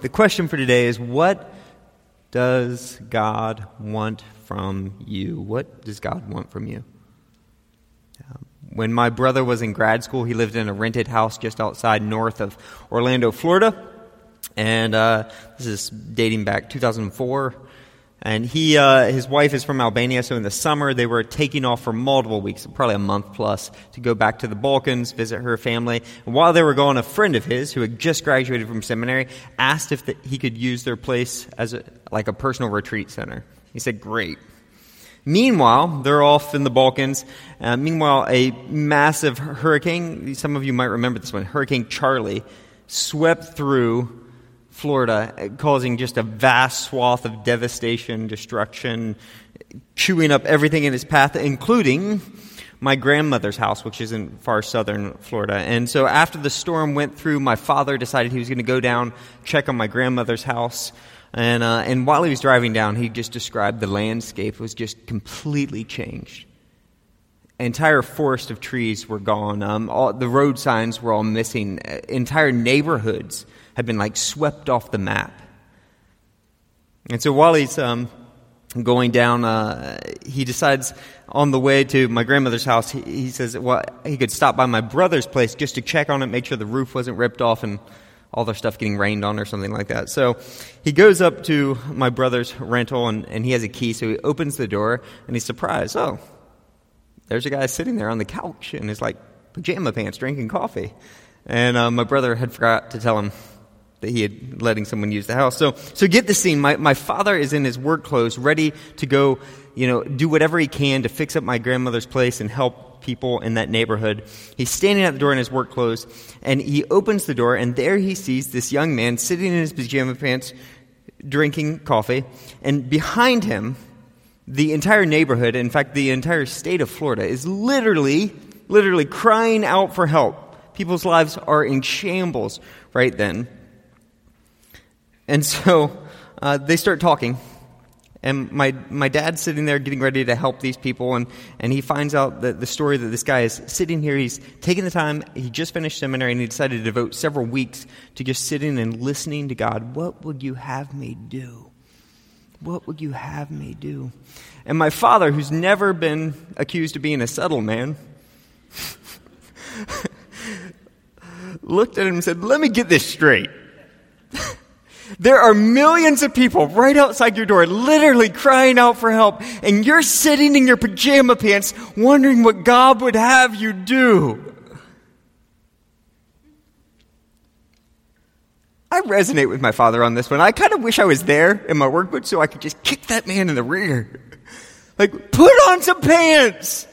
the question for today is what does God want from you? What does God want from you? Um, when my brother was in grad school, he lived in a rented house just outside north of Orlando, Florida. And uh, this is dating back 2004. And he, uh, his wife is from Albania, so in the summer they were taking off for multiple weeks, probably a month plus, to go back to the Balkans, visit her family. And while they were gone, a friend of his who had just graduated from seminary asked if the, he could use their place as a, like a personal retreat center. He said, "Great." Meanwhile, they're off in the Balkans. Uh, meanwhile, a massive hurricane, some of you might remember this one, Hurricane Charley, swept through Florida, causing just a vast swath of devastation, destruction, chewing up everything in its path, including my grandmother's house, which is in far southern Florida. And so after the storm went through, my father decided he was going to go down, check on my grandmother's house. And, uh, and while he was driving down, he just described the landscape was just completely changed. Entire forest of trees were gone. Um, all, the road signs were all missing. Entire neighborhoods had been like swept off the map. And so while he's um, going down, uh, he decides on the way to my grandmother's house, he, he, says, well, he could stop by my brother's place just to check on it, make sure the roof wasn't ripped off and all their stuff getting rained on or something like that. So he goes up to my brother's rental and, and he has a key, so he opens the door and he's surprised. Oh, there's a guy sitting there on the couch in his like pajama pants drinking coffee. And uh, my brother had forgot to tell him that he had letting someone use the house. So, so get the scene. My, my father is in his work clothes, ready to go, you know, do whatever he can to fix up my grandmother's place and help people in that neighborhood. He's standing at the door in his work clothes, and he opens the door, and there he sees this young man sitting in his pajama pants, drinking coffee, and behind him, the entire neighborhood, in fact, the entire state of Florida, is literally, literally crying out for help. People's lives are in shambles right then. And so uh, they start talking. And my, my dad's sitting there getting ready to help these people, and, and he finds out that the story that this guy is sitting here. He's taking the time, he just finished seminary, and he decided to devote several weeks to just sitting and listening to God. What would you have me do? What would you have me do? And my father, who's never been accused of being a subtle man, looked at him and said, Let me get this straight. There are millions of people right outside your door, literally crying out for help, and you're sitting in your pajama pants wondering what God would have you do. I resonate with my father on this one. I kind of wish I was there in my work boots so I could just kick that man in the rear. Like, put on some pants.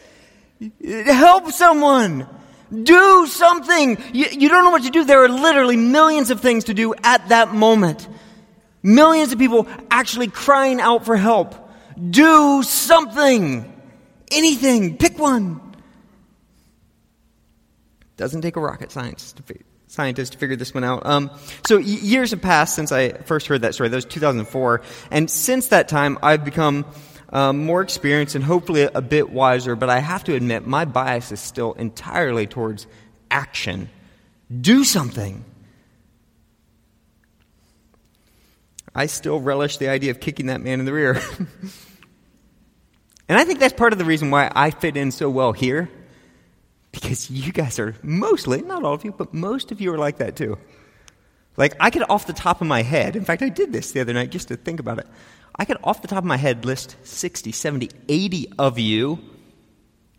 Help someone. Do something. You, you, don't know what to do. There are literally millions of things to do at that moment. Millions of people actually crying out for help. Do something. Anything. Pick one. Doesn't take a rocket science to scientist to figure this one out. Um, so years have passed since I first heard that story. That was 2004, and since that time, I've become um, more experienced and hopefully a bit wiser, but I have to admit my bias is still entirely towards action. Do something. I still relish the idea of kicking that man in the rear. and I think that's part of the reason why I fit in so well here. Because you guys are mostly, not all of you, but most of you are like that too. Like, I could off the top of my head, in fact, I did this the other night just to think about it. I could, off the top of my head, list 60, 70, 80 of you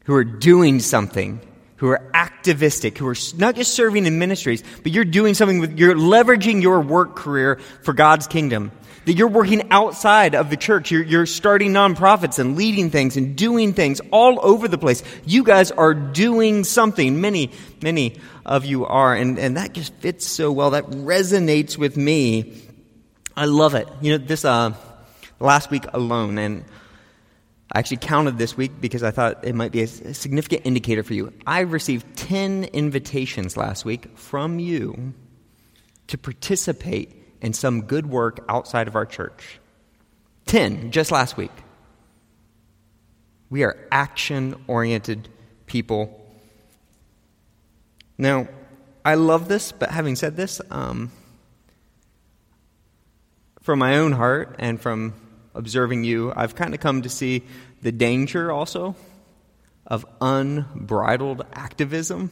who are doing something, who are activistic, who are not just serving in ministries, but you're doing something with, you're leveraging your work career for God's kingdom. That you're working outside of the church. You're, you're starting nonprofits and leading things and doing things all over the place. You guys are doing something. Many, many of you are. And, and that just fits so well. That resonates with me. I love it. You know, this, uh, last week alone. And I actually counted this week because I thought it might be a significant indicator for you. I received 10 invitations last week from you to participate in some good work outside of our church. 10 just last week. We are action oriented people. Now, I love this, but having said this, um, from my own heart and from observing you, I've kind of come to see the danger also of unbridled activism,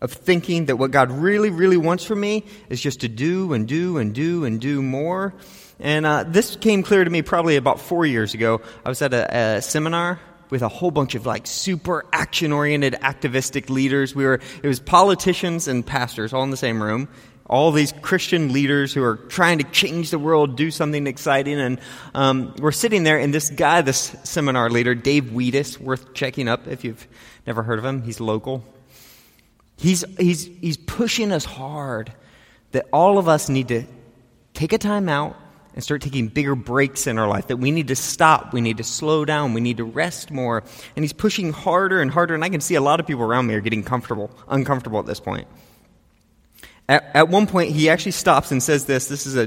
of thinking that what God really, really wants from me is just to do and do and do and do more. And uh, this came clear to me probably about four years ago. I was at a, a seminar with a whole bunch of like super action oriented activistic leaders. We were, it was politicians and pastors all in the same room all these Christian leaders who are trying to change the world, do something exciting. And um, we're sitting there, and this guy, this seminar leader, Dave Weedis, worth checking up if you've never heard of him, he's local. He's, he's, he's pushing us hard that all of us need to take a time out and start taking bigger breaks in our life, that we need to stop, we need to slow down, we need to rest more. And he's pushing harder and harder, and I can see a lot of people around me are getting comfortable, uncomfortable at this point. At, at one point, he actually stops and says this. This is a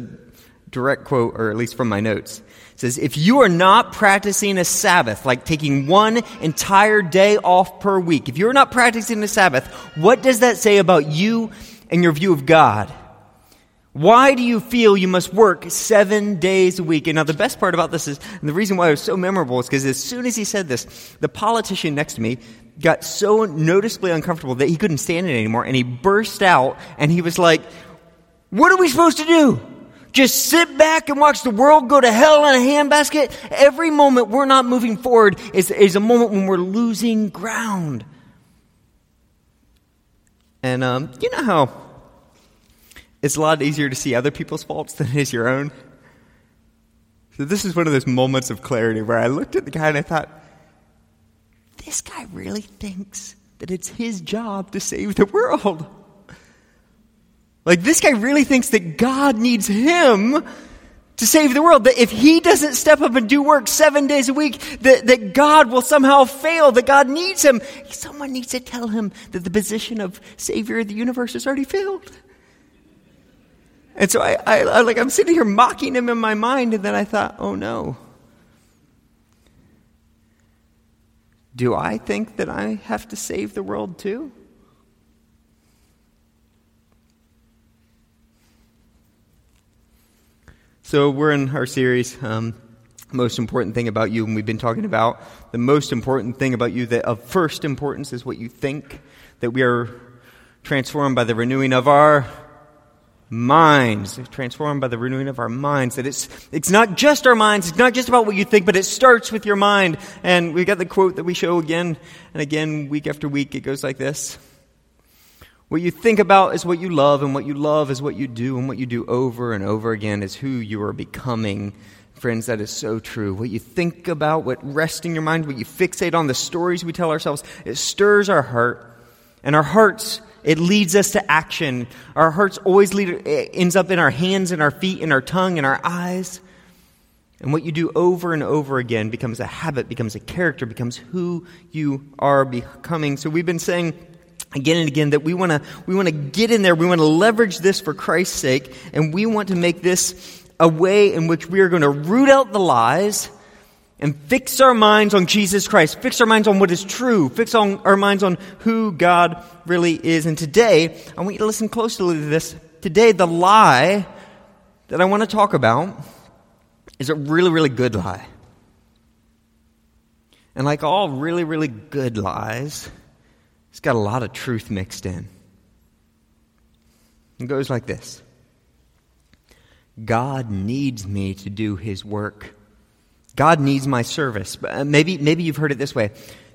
direct quote, or at least from my notes. It says, If you are not practicing a Sabbath, like taking one entire day off per week, if you're not practicing a Sabbath, what does that say about you and your view of God? Why do you feel you must work seven days a week? And now the best part about this is, and the reason why it was so memorable is because as soon as he said this, the politician next to me got so noticeably uncomfortable that he couldn't stand it anymore and he burst out and he was like, What are we supposed to do? Just sit back and watch the world go to hell in a handbasket? Every moment we're not moving forward is, is a moment when we're losing ground. And um, you know how it's a lot easier to see other people's faults than it is your own? So, this is one of those moments of clarity where I looked at the guy and I thought, this guy really thinks that it's his job to save the world. Like, this guy really thinks that God needs him to save the world. That if he doesn't step up and do work seven days a week, that, that God will somehow fail, that God needs him. Someone needs to tell him that the position of Savior of the universe is already filled. And so I, I, I like I'm sitting here mocking him in my mind, and then I thought, oh no. Do I think that I have to save the world too? So, we're in our series, um, Most Important Thing About You, and we've been talking about the most important thing about you that of first importance is what you think, that we are transformed by the renewing of our minds, transformed by the renewing of our minds. That it's, it's not just our minds, it's not just about what you think, but it starts with your mind. And we've got the quote that we show again and again, week after week. It goes like this What you think about is what you love, and what you love is what you do, and what you do over and over again is who you are becoming. Friends, that is so true. What you think about, what rests in your mind, what you fixate on, the stories we tell ourselves, it stirs our heart. And our hearts it leads us to action. Our hearts always lead, ends up in our hands and our feet and our tongue and our eyes. And what you do over and over again becomes a habit, becomes a character, becomes who you are becoming. So we've been saying again and again that we want to we want to get in there. We want to leverage this for Christ's sake, and we want to make this a way in which we are going to root out the lies and fix our minds on Jesus Christ, fix our minds on what is true, fix on our minds on who God really is. And today, I want you to listen closely to this. Today, the lie that I want to talk about is a really, really good lie. And like all really, really good lies, it's got a lot of truth mixed in. It goes like this God needs me to do his work. God needs my service. Uh, maybe, maybe you've heard it this way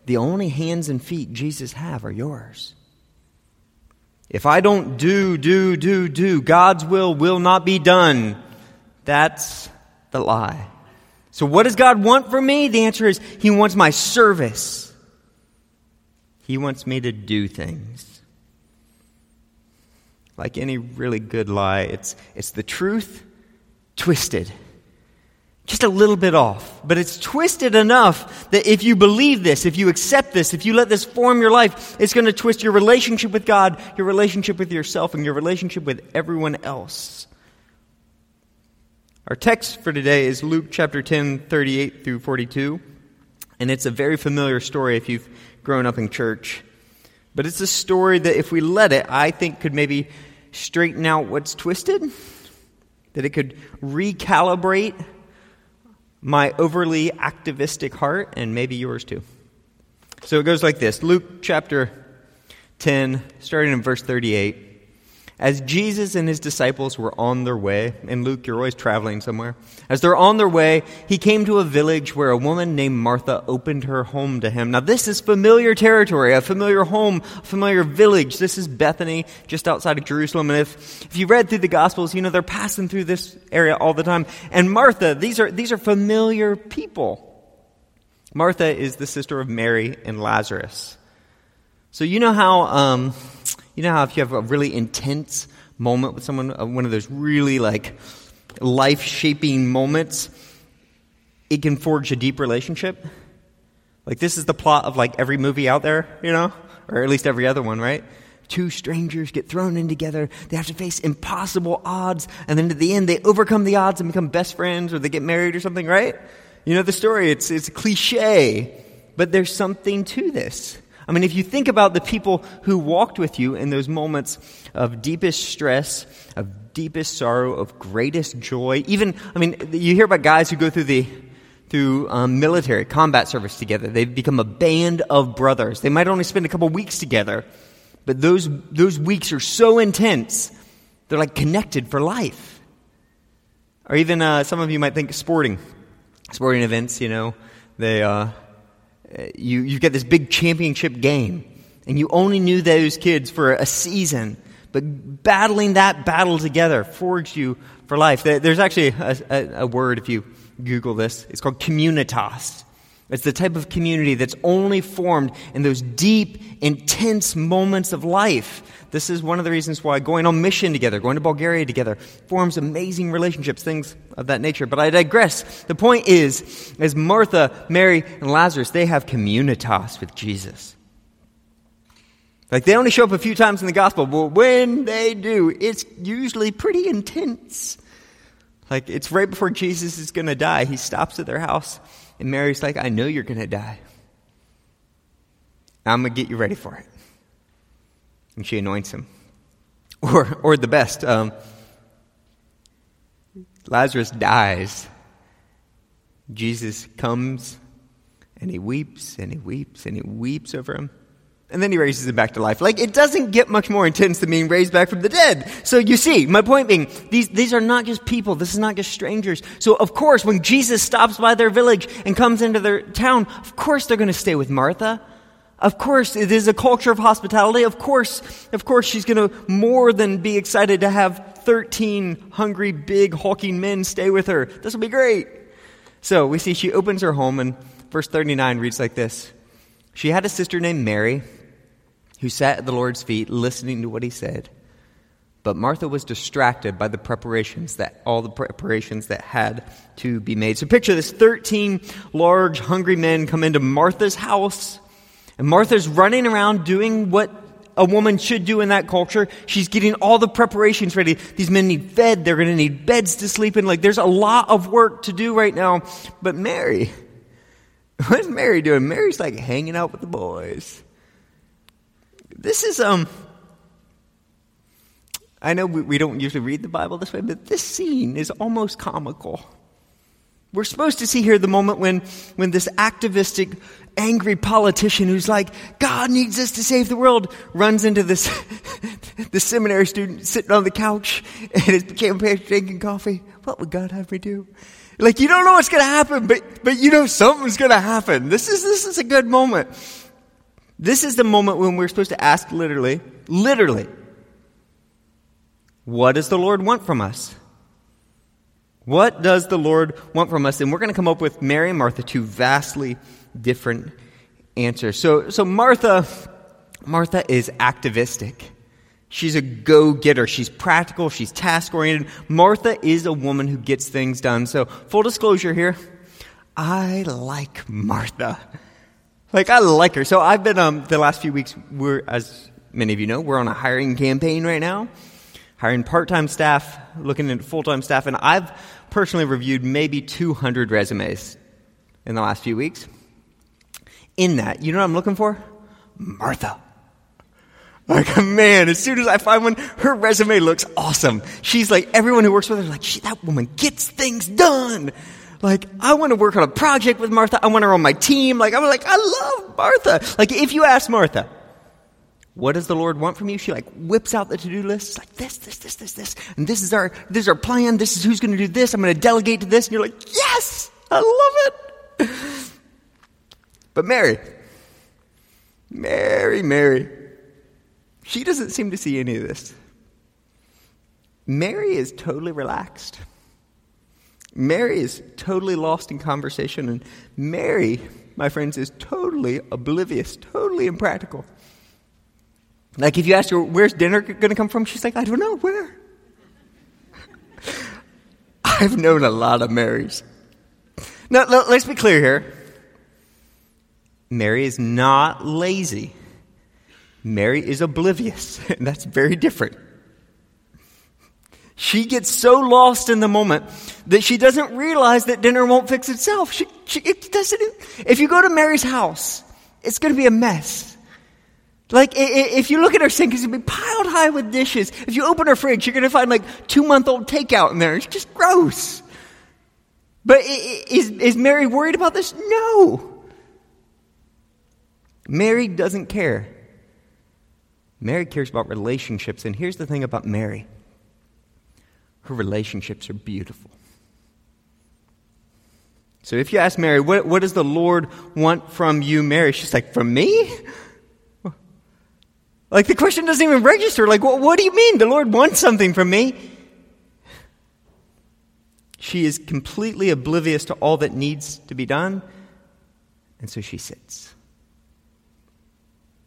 the only hands and feet Jesus have are yours. If I don't do, do, do, do, God's will will not be done. That's the lie. So, what does God want from me? The answer is He wants my service. He wants me to do things. Like any really good lie, it's, it's the truth twisted just a little bit off. But it's twisted enough that if you believe this, if you accept this, if you let this form your life, it's going to twist your relationship with God, your relationship with yourself, and your relationship with everyone else. Our text for today is Luke chapter 10, 38 through 42. And it's a very familiar story if you've grown up in church. But it's a story that, if we let it, I think could maybe straighten out what's twisted that it could recalibrate my overly activistic heart and maybe yours too. So it goes like this Luke chapter 10, starting in verse 38. As Jesus and his disciples were on their way, and Luke, you're always traveling somewhere. As they're on their way, he came to a village where a woman named Martha opened her home to him. Now, this is familiar territory, a familiar home, a familiar village. This is Bethany, just outside of Jerusalem. And if, if you read through the Gospels, you know they're passing through this area all the time. And Martha, these are, these are familiar people. Martha is the sister of Mary and Lazarus. So, you know how. Um, you know how if you have a really intense moment with someone, uh, one of those really like life shaping moments, it can forge a deep relationship? Like, this is the plot of like every movie out there, you know? Or at least every other one, right? Two strangers get thrown in together. They have to face impossible odds. And then at the end, they overcome the odds and become best friends or they get married or something, right? You know the story. It's, it's cliche, but there's something to this. I mean, if you think about the people who walked with you in those moments of deepest stress, of deepest sorrow, of greatest joy, even, I mean, you hear about guys who go through the, through um, military combat service together. They've become a band of brothers. They might only spend a couple weeks together, but those, those weeks are so intense, they're like connected for life. Or even uh, some of you might think sporting, sporting events, you know, they, uh, you, you get this big championship game, and you only knew those kids for a season, but battling that battle together forged you for life. There's actually a, a, a word, if you Google this, it's called communitas. It's the type of community that's only formed in those deep, intense moments of life. This is one of the reasons why going on mission together, going to Bulgaria together, forms amazing relationships, things of that nature. But I digress. The point is, as Martha, Mary, and Lazarus, they have communitas with Jesus. Like they only show up a few times in the gospel, but when they do, it's usually pretty intense. Like it's right before Jesus is going to die. He stops at their house and Mary's like, I know you're going to die. I'm going to get you ready for it. And she anoints him. Or, or the best, um, Lazarus dies. Jesus comes and he weeps and he weeps and he weeps over him. And then he raises him back to life. Like, it doesn't get much more intense than being raised back from the dead. So you see, my point being, these, these are not just people. This is not just strangers. So of course, when Jesus stops by their village and comes into their town, of course they're going to stay with Martha. Of course, it is a culture of hospitality. Of course, of course, she's going to more than be excited to have 13 hungry, big, hulking men stay with her. This will be great. So we see she opens her home, and verse 39 reads like this She had a sister named Mary who sat at the Lord's feet listening to what he said. But Martha was distracted by the preparations that all the preparations that had to be made. So picture this 13 large hungry men come into Martha's house and Martha's running around doing what a woman should do in that culture. She's getting all the preparations ready. These men need fed. They're going to need beds to sleep in. Like there's a lot of work to do right now. But Mary, what's Mary doing? Mary's like hanging out with the boys. This is, um, I know we, we don't usually read the Bible this way, but this scene is almost comical. We're supposed to see here the moment when, when this activistic, angry politician who's like, God needs us to save the world, runs into this, the seminary student sitting on the couch and his campaign drinking coffee. What would God have me do? Like, you don't know what's going to happen, but, but you know something's going to happen. This is, this is a good moment. This is the moment when we're supposed to ask literally, literally, what does the Lord want from us? What does the Lord want from us? And we're going to come up with Mary and Martha, two vastly different answers. So, so Martha, Martha is activistic. She's a go getter. She's practical. She's task oriented. Martha is a woman who gets things done. So, full disclosure here I like Martha. Like I like her. So I've been um the last few weeks we're as many of you know, we're on a hiring campaign right now. Hiring part-time staff, looking at full-time staff, and I've personally reviewed maybe 200 resumes in the last few weeks. In that, you know what I'm looking for? Martha. Like, man, as soon as I find one, her resume looks awesome. She's like, everyone who works with her like, that woman gets things done. Like, I want to work on a project with Martha. I want her on my team. Like, I'm like, I love Martha. Like, if you ask Martha, what does the Lord want from you? She like whips out the to-do list. Like this, this, this, this, this. And this is our, this is our plan. This is who's going to do this. I'm going to delegate to this. And you're like, yes, I love it. But Mary, Mary, Mary, she doesn't seem to see any of this. Mary is totally relaxed. Mary is totally lost in conversation. And Mary, my friends, is totally oblivious, totally impractical. Like if you ask her, where's dinner going to come from? She's like, I don't know, where? I've known a lot of Marys. Now, let's be clear here. Mary is not lazy. Mary is oblivious, and that's very different. She gets so lost in the moment that she doesn't realize that dinner won't fix itself. She, she, it doesn't. If you go to Mary's house, it's going to be a mess. Like, if you look at her sink, it's to be piled high with dishes. If you open her fridge, you're going to find like two month old takeout in there. It's just gross. But is, is Mary worried about this? No. Mary doesn't care. Mary cares about relationships. And here's the thing about Mary her relationships are beautiful. So if you ask Mary, what, what does the Lord want from you, Mary? She's like, from me? Like the question doesn't even register. Like, what, what do you mean? The Lord wants something from me. She is completely oblivious to all that needs to be done. And so she sits.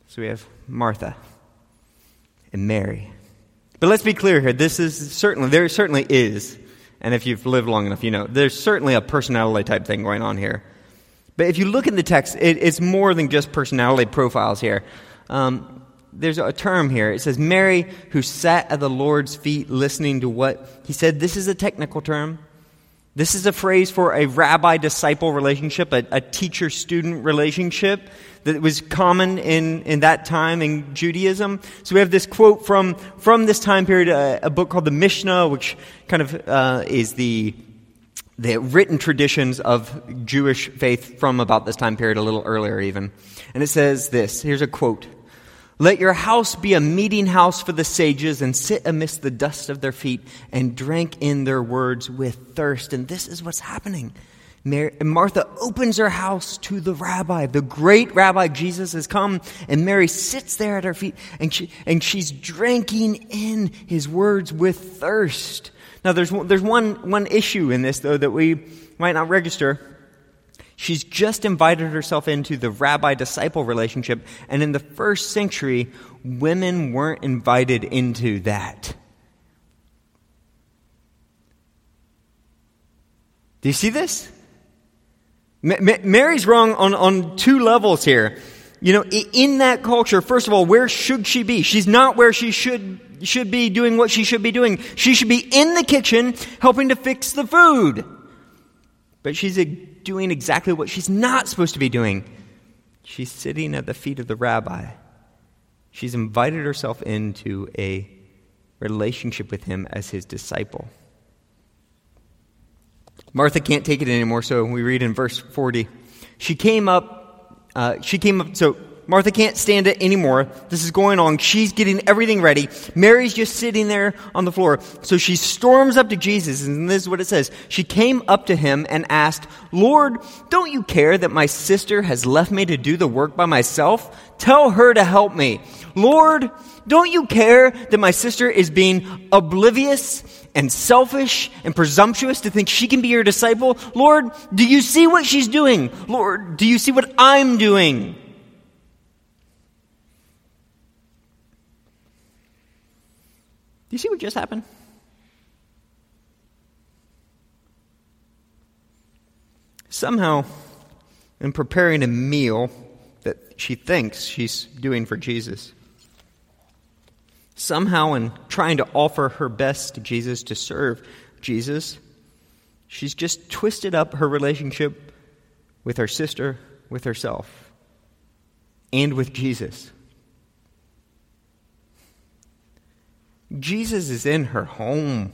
So we have Martha and Mary. But let's be clear here. This is certainly, there certainly is, and if you've lived long enough, you know, there's certainly a personality type thing going on here. But if you look in the text, it, it's more than just personality profiles here. Um, there's a term here. It says Mary who sat at the Lord's feet listening to what he said. This is a technical term. This is a phrase for a rabbi disciple relationship, a, a teacher student relationship that was common in, in that time in Judaism. So we have this quote from, from this time period, a, a book called the Mishnah, which kind of uh, is the, the written traditions of Jewish faith from about this time period, a little earlier even. And it says this here's a quote. Let your house be a meeting house for the sages and sit amidst the dust of their feet and drink in their words with thirst. And this is what's happening. Mary, Martha opens her house to the rabbi. The great rabbi Jesus has come, and Mary sits there at her feet, and, she, and she's drinking in his words with thirst. Now, there's, there's one, one issue in this, though, that we might not register. She's just invited herself into the rabbi disciple relationship, and in the first century, women weren't invited into that. Do you see this? Mary's wrong on, on two levels here. You know, in that culture, first of all, where should she be? She's not where she should, should be doing what she should be doing. She should be in the kitchen helping to fix the food. But she's doing exactly what she's not supposed to be doing. She's sitting at the feet of the rabbi. She's invited herself into a relationship with him as his disciple. Martha can't take it anymore, so we read in verse 40. She came up, uh, she came up, so Martha can't stand it anymore. This is going on. She's getting everything ready. Mary's just sitting there on the floor. So she storms up to Jesus, and this is what it says. She came up to him and asked, Lord, don't you care that my sister has left me to do the work by myself? Tell her to help me. Lord, don't you care that my sister is being oblivious and selfish and presumptuous to think she can be your disciple? Lord, do you see what she's doing? Lord, do you see what I'm doing? Do you see what just happened? Somehow, in preparing a meal that she thinks she's doing for Jesus, somehow, in trying to offer her best to Jesus, to serve Jesus, she's just twisted up her relationship with her sister, with herself, and with Jesus. Jesus is in her home.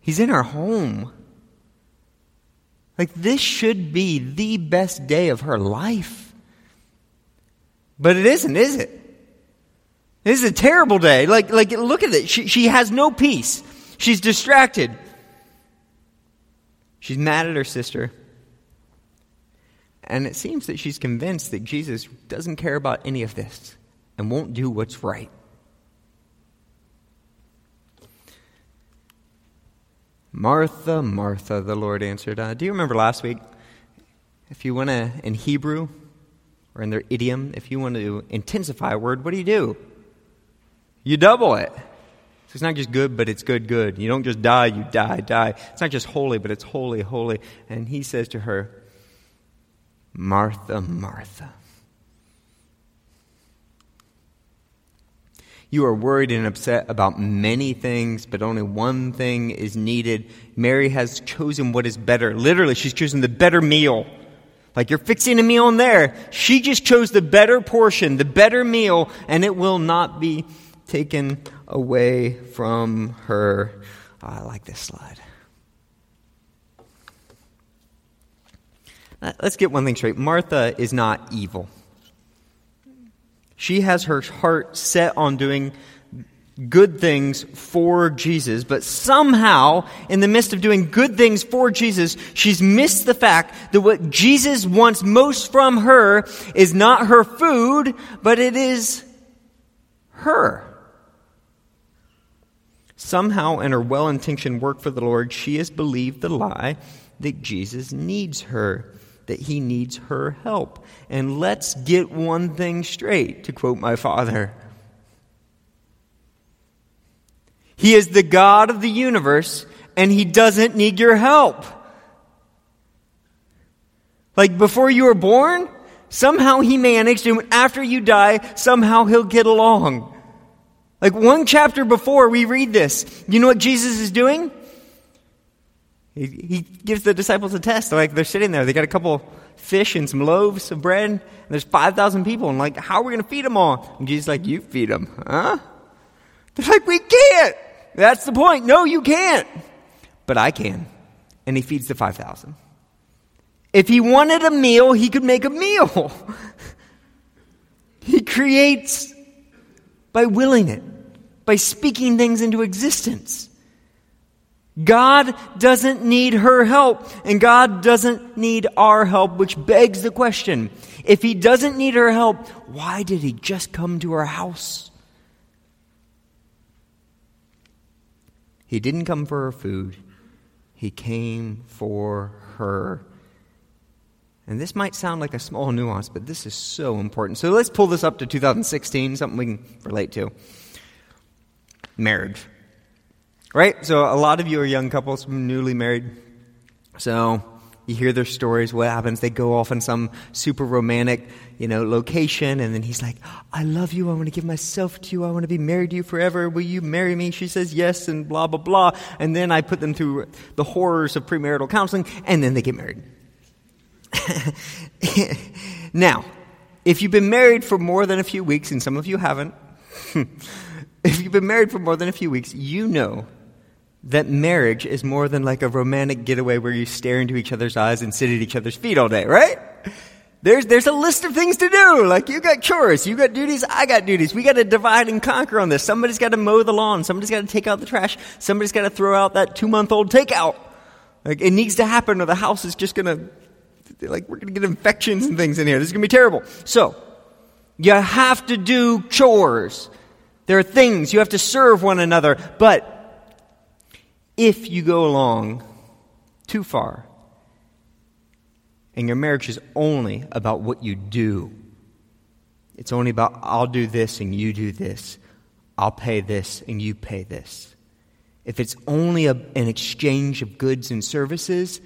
He's in her home. Like, this should be the best day of her life. But it isn't, is it? This is a terrible day. Like, like look at it. She, she has no peace. She's distracted. She's mad at her sister. And it seems that she's convinced that Jesus doesn't care about any of this and won't do what's right. Martha, Martha, the Lord answered. Uh, do you remember last week? If you want to, in Hebrew or in their idiom, if you want to intensify a word, what do you do? You double it. So it's not just good, but it's good, good. You don't just die, you die, die. It's not just holy, but it's holy, holy. And he says to her, Martha, Martha. You are worried and upset about many things, but only one thing is needed. Mary has chosen what is better. Literally, she's chosen the better meal. Like you're fixing a meal in there. She just chose the better portion, the better meal, and it will not be taken away from her. Oh, I like this slide. Let's get one thing straight Martha is not evil. She has her heart set on doing good things for Jesus, but somehow, in the midst of doing good things for Jesus, she's missed the fact that what Jesus wants most from her is not her food, but it is her. Somehow, in her well intentioned work for the Lord, she has believed the lie that Jesus needs her that he needs her help. And let's get one thing straight, to quote my father. He is the God of the universe, and he doesn't need your help. Like before you were born, somehow he managed, and after you die, somehow he'll get along. Like one chapter before we read this, you know what Jesus is doing? He, he gives the disciples a test. Like they're sitting there, they got a couple fish and some loaves of bread, and there's 5,000 people. And like, how are we going to feed them all? And Jesus like, you feed them, huh? They're like, we can't. That's the point. No, you can't. But I can. And he feeds the 5,000. If he wanted a meal, he could make a meal. he creates by willing it, by speaking things into existence. God doesn't need her help, and God doesn't need our help, which begs the question if He doesn't need her help, why did He just come to our house? He didn't come for her food, He came for her. And this might sound like a small nuance, but this is so important. So let's pull this up to 2016, something we can relate to marriage. Right? So a lot of you are young couples, newly married. So you hear their stories, what happens? They go off in some super romantic, you know, location, and then he's like, I love you, I want to give myself to you, I want to be married to you forever, will you marry me? She says yes, and blah, blah, blah. And then I put them through the horrors of premarital counseling, and then they get married. now, if you've been married for more than a few weeks, and some of you haven't, if you've been married for more than a few weeks, you know that marriage is more than like a romantic getaway where you stare into each other's eyes and sit at each other's feet all day, right? There's, there's a list of things to do. Like you got chores, you got duties, I got duties. We got to divide and conquer on this. Somebody's got to mow the lawn. Somebody's got to take out the trash. Somebody's got to throw out that two month old takeout. Like it needs to happen or the house is just going to, like we're going to get infections and things in here. This is going to be terrible. So, you have to do chores. There are things you have to serve one another, but if you go along too far and your marriage is only about what you do, it's only about I'll do this and you do this, I'll pay this and you pay this. If it's only a, an exchange of goods and services,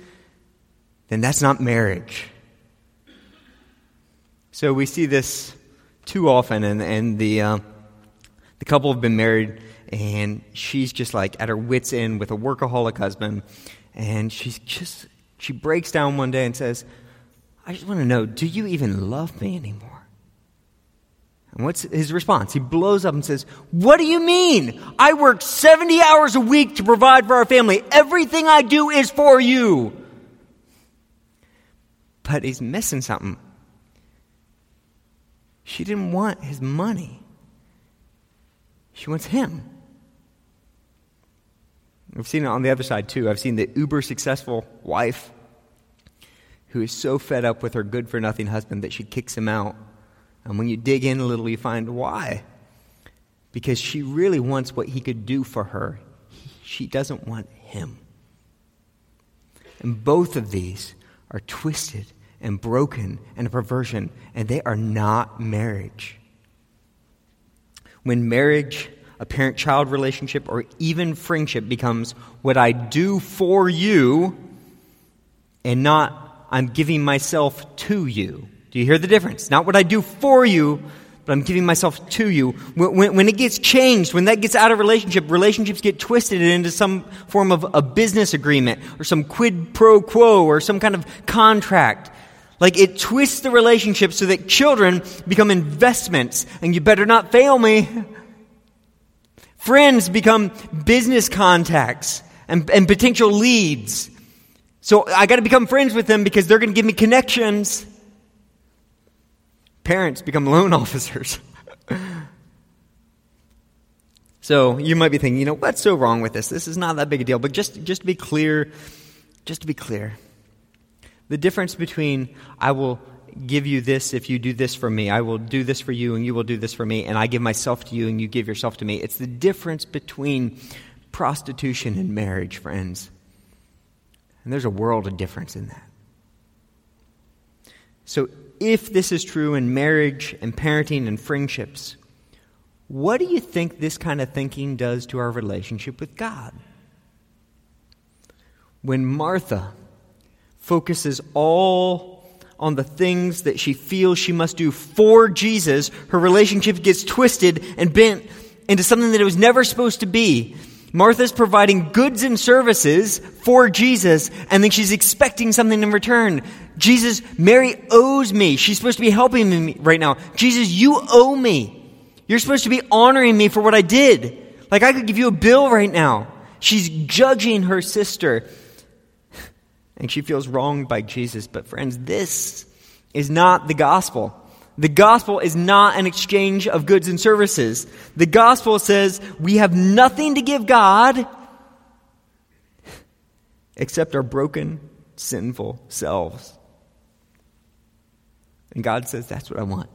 then that's not marriage. So we see this too often, and, and the, uh, the couple have been married and she's just like at her wits' end with a workaholic husband. And she's just, she breaks down one day and says, I just want to know, do you even love me anymore? And what's his response? He blows up and says, What do you mean? I work 70 hours a week to provide for our family. Everything I do is for you. But he's missing something. She didn't want his money, she wants him. I've seen it on the other side too. I've seen the uber successful wife who is so fed up with her good for nothing husband that she kicks him out and when you dig in a little, you find why. Because she really wants what he could do for her, she doesn't want him. And both of these are twisted and broken and a perversion, and they are not marriage. When marriage, a parent child relationship, or even friendship becomes what I do for you and not I'm giving myself to you, do you hear the difference? Not what I do for you, but I'm giving myself to you. When, when, when, it gets changed, when that gets out of relationship, relationships get twisted into some form of a business agreement or some quid pro quo or some kind of contract. Like it twists the relationship so that children become investments and you better not fail me. Friends become business contacts and, and potential leads. So I got to become friends with them because they're going to give me connections. Parents become loan officers. so you might be thinking, you know, what's so wrong with this? This is not that big a deal. But just, just to be clear, just to be clear, the difference between I will give you this if you do this for me, I will do this for you and you will do this for me, and I give myself to you and you give yourself to me. It's the difference between prostitution and marriage, friends. And there's a world of difference in that. So if this is true in marriage and parenting and friendships, what do you think this kind of thinking does to our relationship with God? When Martha focuses all on the things that she feels she must do for Jesus, her relationship gets twisted and bent into something that it was never supposed to be. Martha's providing goods and services for Jesus, and then she's expecting something in return. Jesus, Mary owes me. She's supposed to be helping me right now. Jesus, you owe me. You're supposed to be honoring me for what I did. Like I could give you a bill right now. She's judging her sister. And she feels wronged by Jesus. But friends, this is not the gospel. The gospel is not an exchange of goods and services. The gospel says we have nothing to give God except our broken, sinful selves. And God says, That's what I want.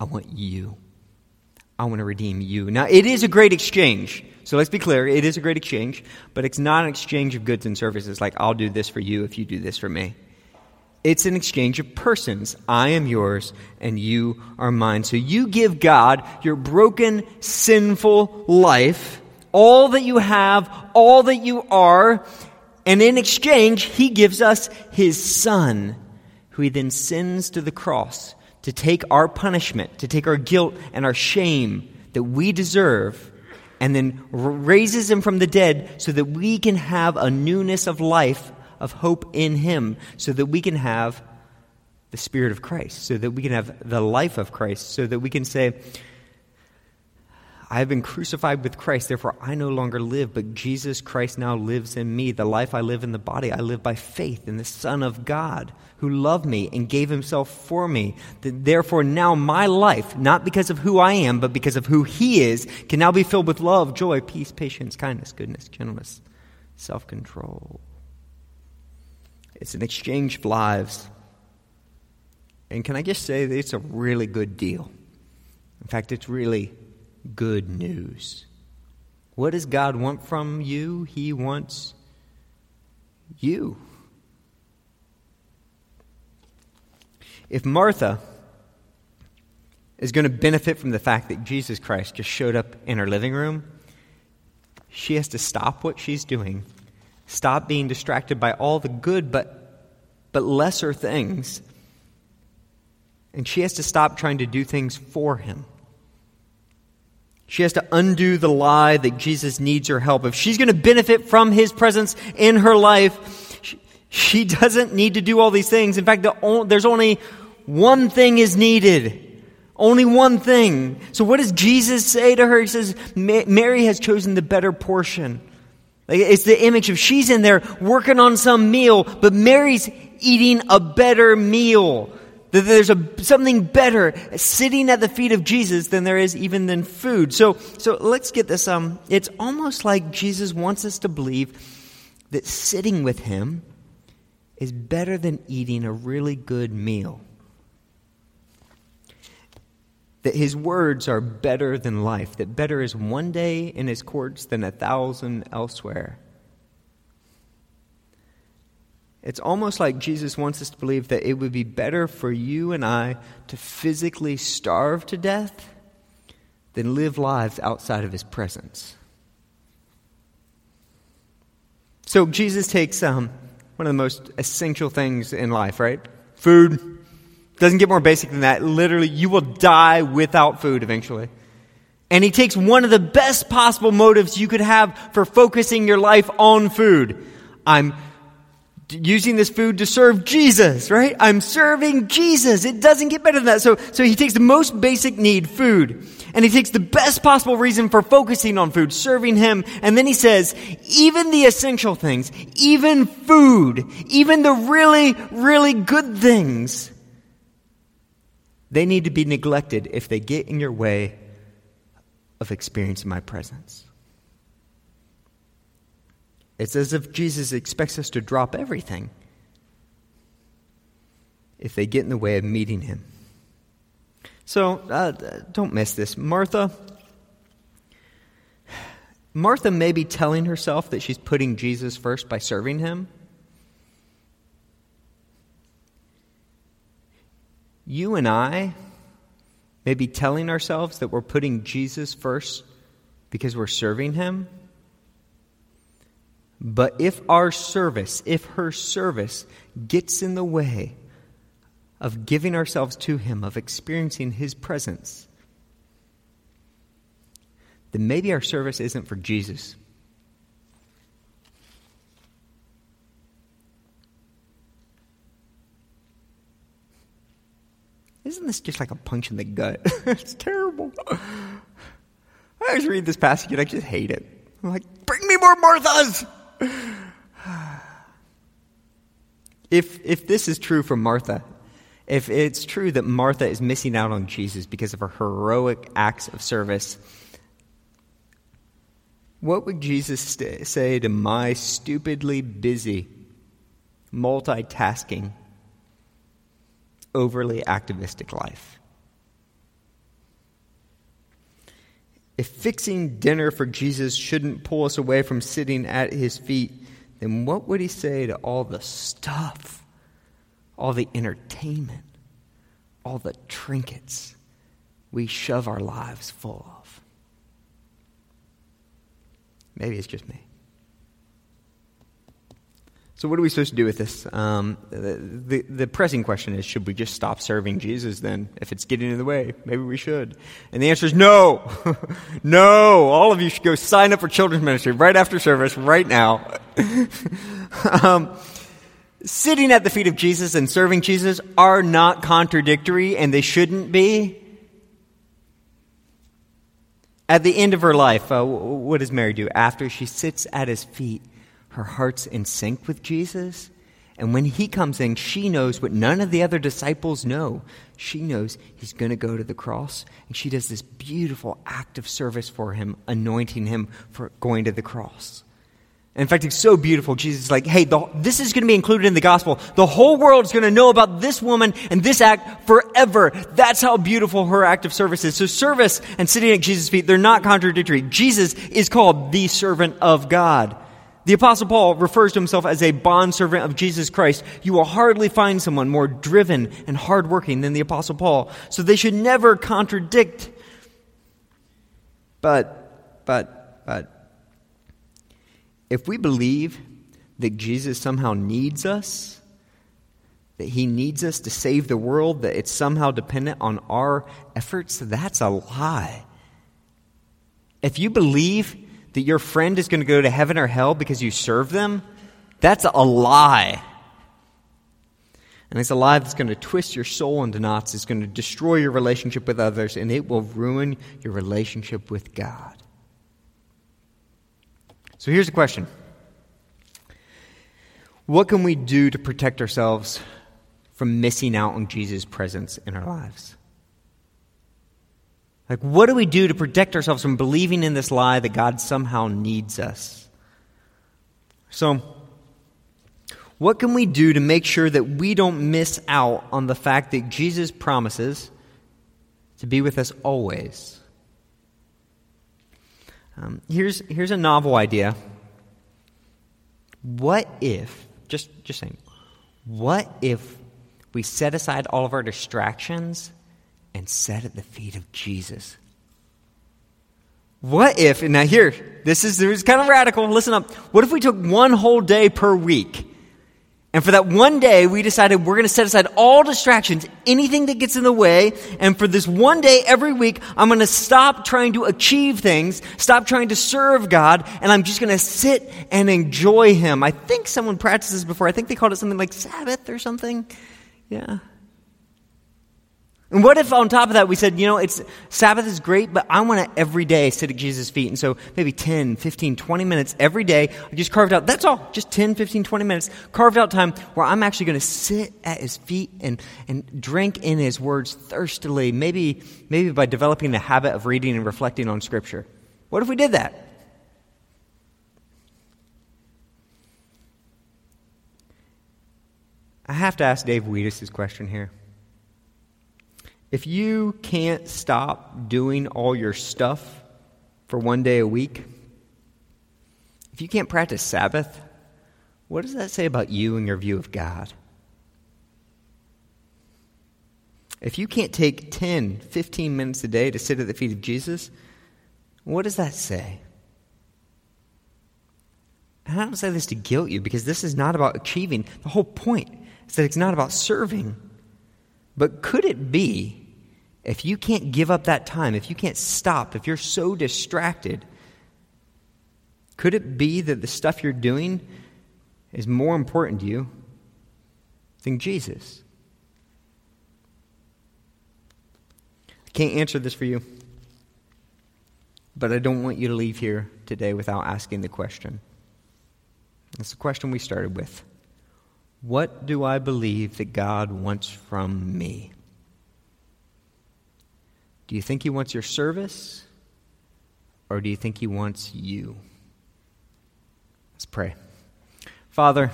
I want you. I want to redeem you. Now, it is a great exchange. So let's be clear it is a great exchange, but it's not an exchange of goods and services like I'll do this for you if you do this for me. It's an exchange of persons. I am yours and you are mine. So you give God your broken, sinful life, all that you have, all that you are, and in exchange, He gives us His Son who he then sends to the cross to take our punishment, to take our guilt and our shame that we deserve, and then raises him from the dead so that we can have a newness of life, of hope in him, so that we can have the Spirit of Christ, so that we can have the life of Christ, so that we can say, I have been crucified with Christ, therefore I no longer live, but Jesus Christ now lives in me. The life I live in the body, I live by faith in the Son of God who loved me and gave himself for me. Therefore now my life, not because of who I am, but because of who he is, can now be filled with love, joy, peace, patience, kindness, goodness, gentleness, self control. It's an exchange of lives. And can I just say that it's a really good deal? In fact, it's really good news. What does God want from you? He wants you. If Martha is going to benefit from the fact that Jesus Christ just showed up in her living room, she has to stop what she's doing, stop being distracted by all the good but, but lesser things, and she has to stop trying to do things for him. She has to undo the lie that Jesus needs her help. If she's going to benefit from his presence in her life, she doesn't need to do all these things. In fact, the, there's only one thing is needed. Only one thing. So, what does Jesus say to her? He says, Mary has chosen the better portion. It's the image of she's in there working on some meal, but Mary's eating a better meal. That there's a, something better sitting at the feet of Jesus than there is even than food. So, so let's get this. Um, it's almost like Jesus wants us to believe that sitting with him is better than eating a really good meal. That his words are better than life, that better is one day in his courts than a thousand elsewhere. It's almost like Jesus wants us to believe that it would be better for you and I to physically starve to death than live lives outside of his presence. So Jesus takes um, one of the most essential things in life, right? Food. Doesn't get more basic than that. Literally, you will die without food eventually. And he takes one of the best possible motives you could have for focusing your life on food. I'm using this food to serve Jesus, right? I'm serving Jesus. It doesn't get better than that. So, so he takes the most basic need, food, and he takes the best possible reason for focusing on food, serving him, and then he says, even the essential things, even food, even the really, really good things, they need to be neglected if they get in your way of experiencing my presence. It's as if Jesus expects us to drop everything if they get in the way of meeting him. So uh, don't miss this. Martha, Martha may be telling herself that she's putting Jesus first by serving him. You and I may be telling ourselves that we're putting Jesus first because we're serving him. But if our service, if her service gets in the way of giving ourselves to Him, of experiencing His presence, then maybe our service isn't for Jesus. Isn't this just like a punch in the gut? it's terrible. I always read this passage and I just hate it. I'm like, bring me more Marthas! If, if this is true for Martha, if it's true that Martha is missing out on Jesus because of her heroic acts of service, what would Jesus st- say to my stupidly busy, multitasking, overly activistic life? If fixing dinner for Jesus shouldn't pull us away from sitting at his feet, then what would he say to all the stuff, all the entertainment, all the trinkets we shove our lives full of? Maybe it's just me. So, what are we supposed to do with this? Um, the, the, pressing question is should we just stop serving Jesus then? If it's getting in the way, maybe we should. And the answer is no. no. All of you should go sign up for children's ministry right after service, right now. um, sitting at the feet of Jesus and serving Jesus are not contradictory, and they shouldn't be. At the end of her life, uh, what does Mary do? After she sits at his feet, her heart's in sync with Jesus. And when he comes in, she knows what none of the other disciples know. She knows he's going to go to the cross. And she does this beautiful act of service for him, anointing him for going to the cross. And in fact, it's so beautiful. Jesus is like, hey, the, this is going to be included in the gospel. The whole world is going to know about this woman and this act forever. That's how beautiful her act of service is. So service and sitting at Jesus' feet, they're not contradictory. Jesus is called the servant of God. The Apostle Paul refers to himself as a bondservant of Jesus Christ. You will hardly find someone more driven and hardworking than the Apostle Paul. So they should never contradict. But, but, but, if we believe that Jesus somehow needs us, that he needs us to save the world, that it's somehow dependent on our efforts, that's a lie. If you believe that your friend is going to go to heaven or hell because you serve them, that's a lie. And it's a lie that's going to twist your soul into knots. It's going to destroy your relationship with others, and it will ruin your relationship with God. So here's the question What can we do to protect ourselves from missing out on Jesus' presence in our lives? Like, what do we do to protect ourselves from believing in this lie that God somehow needs us? So, what can we do to make sure that we don't miss out on the fact that Jesus promises to be with us always? Um, here's, here's a novel idea. What if, just, just saying, what if we set aside all of our distractions and sat at the feet of Jesus? What if, and now here, this is, this is kind of radical, listen up. What if we took one whole day per week and for that one day, we decided we're going to set aside all distractions, anything that gets in the way. And for this one day every week, I'm going to stop trying to achieve things, stop trying to serve God, and I'm just going to sit and enjoy Him. I think someone practiced this before. I think they called it something like Sabbath or something. Yeah. And what if on top of that we said, you know, it's Sabbath is great, but I want to every day sit at Jesus' feet. And so maybe 10, 15, 20 minutes every day, I just carved out, that's all, just 10, 15, 20 minutes, carved out time where I'm actually going to sit at his feet and, and drink in his words thirstily, maybe, maybe by developing the habit of reading and reflecting on Scripture. What if we did that? I have to ask Dave Weedis question here. If you can't stop doing all your stuff for one day a week, if you can't practice Sabbath, what does that say about you and your view of God? If you can't take 10, 15 minutes a day to sit at the feet of Jesus, what does that say? And I don't say this to guilt you because this is not about achieving. The whole point is that it's not about serving. But could it be, if you can't give up that time, if you can't stop, if you're so distracted, could it be that the stuff you're doing is more important to you than Jesus? I can't answer this for you, but I don't want you to leave here today without asking the question. It's the question we started with. What do I believe that God wants from me? Do you think He wants your service, or do you think He wants you? Let's pray. Father,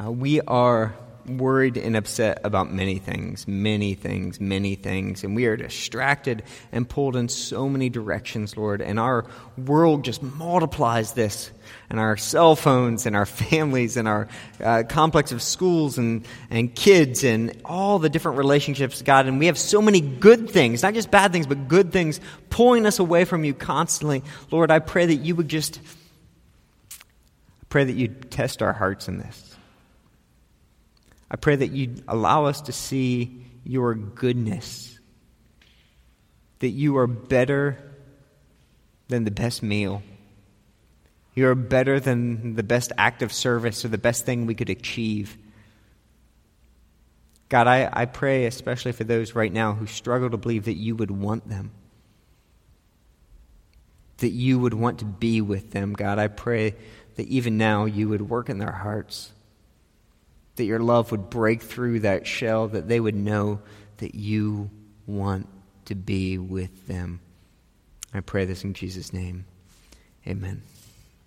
uh, we are worried and upset about many things, many things, many things. And we are distracted and pulled in so many directions, Lord. And our world just multiplies this. And our cell phones and our families and our uh, complex of schools and, and kids and all the different relationships, God. And we have so many good things, not just bad things, but good things pulling us away from you constantly. Lord, I pray that you would just, I pray that you'd test our hearts in this. I pray that you allow us to see your goodness, that you are better than the best meal. You are better than the best act of service or the best thing we could achieve. God, I, I pray especially for those right now who struggle to believe that you would want them, that you would want to be with them. God, I pray that even now you would work in their hearts that your love would break through that shell, that they would know that you want to be with them. I pray this in Jesus' name. Amen.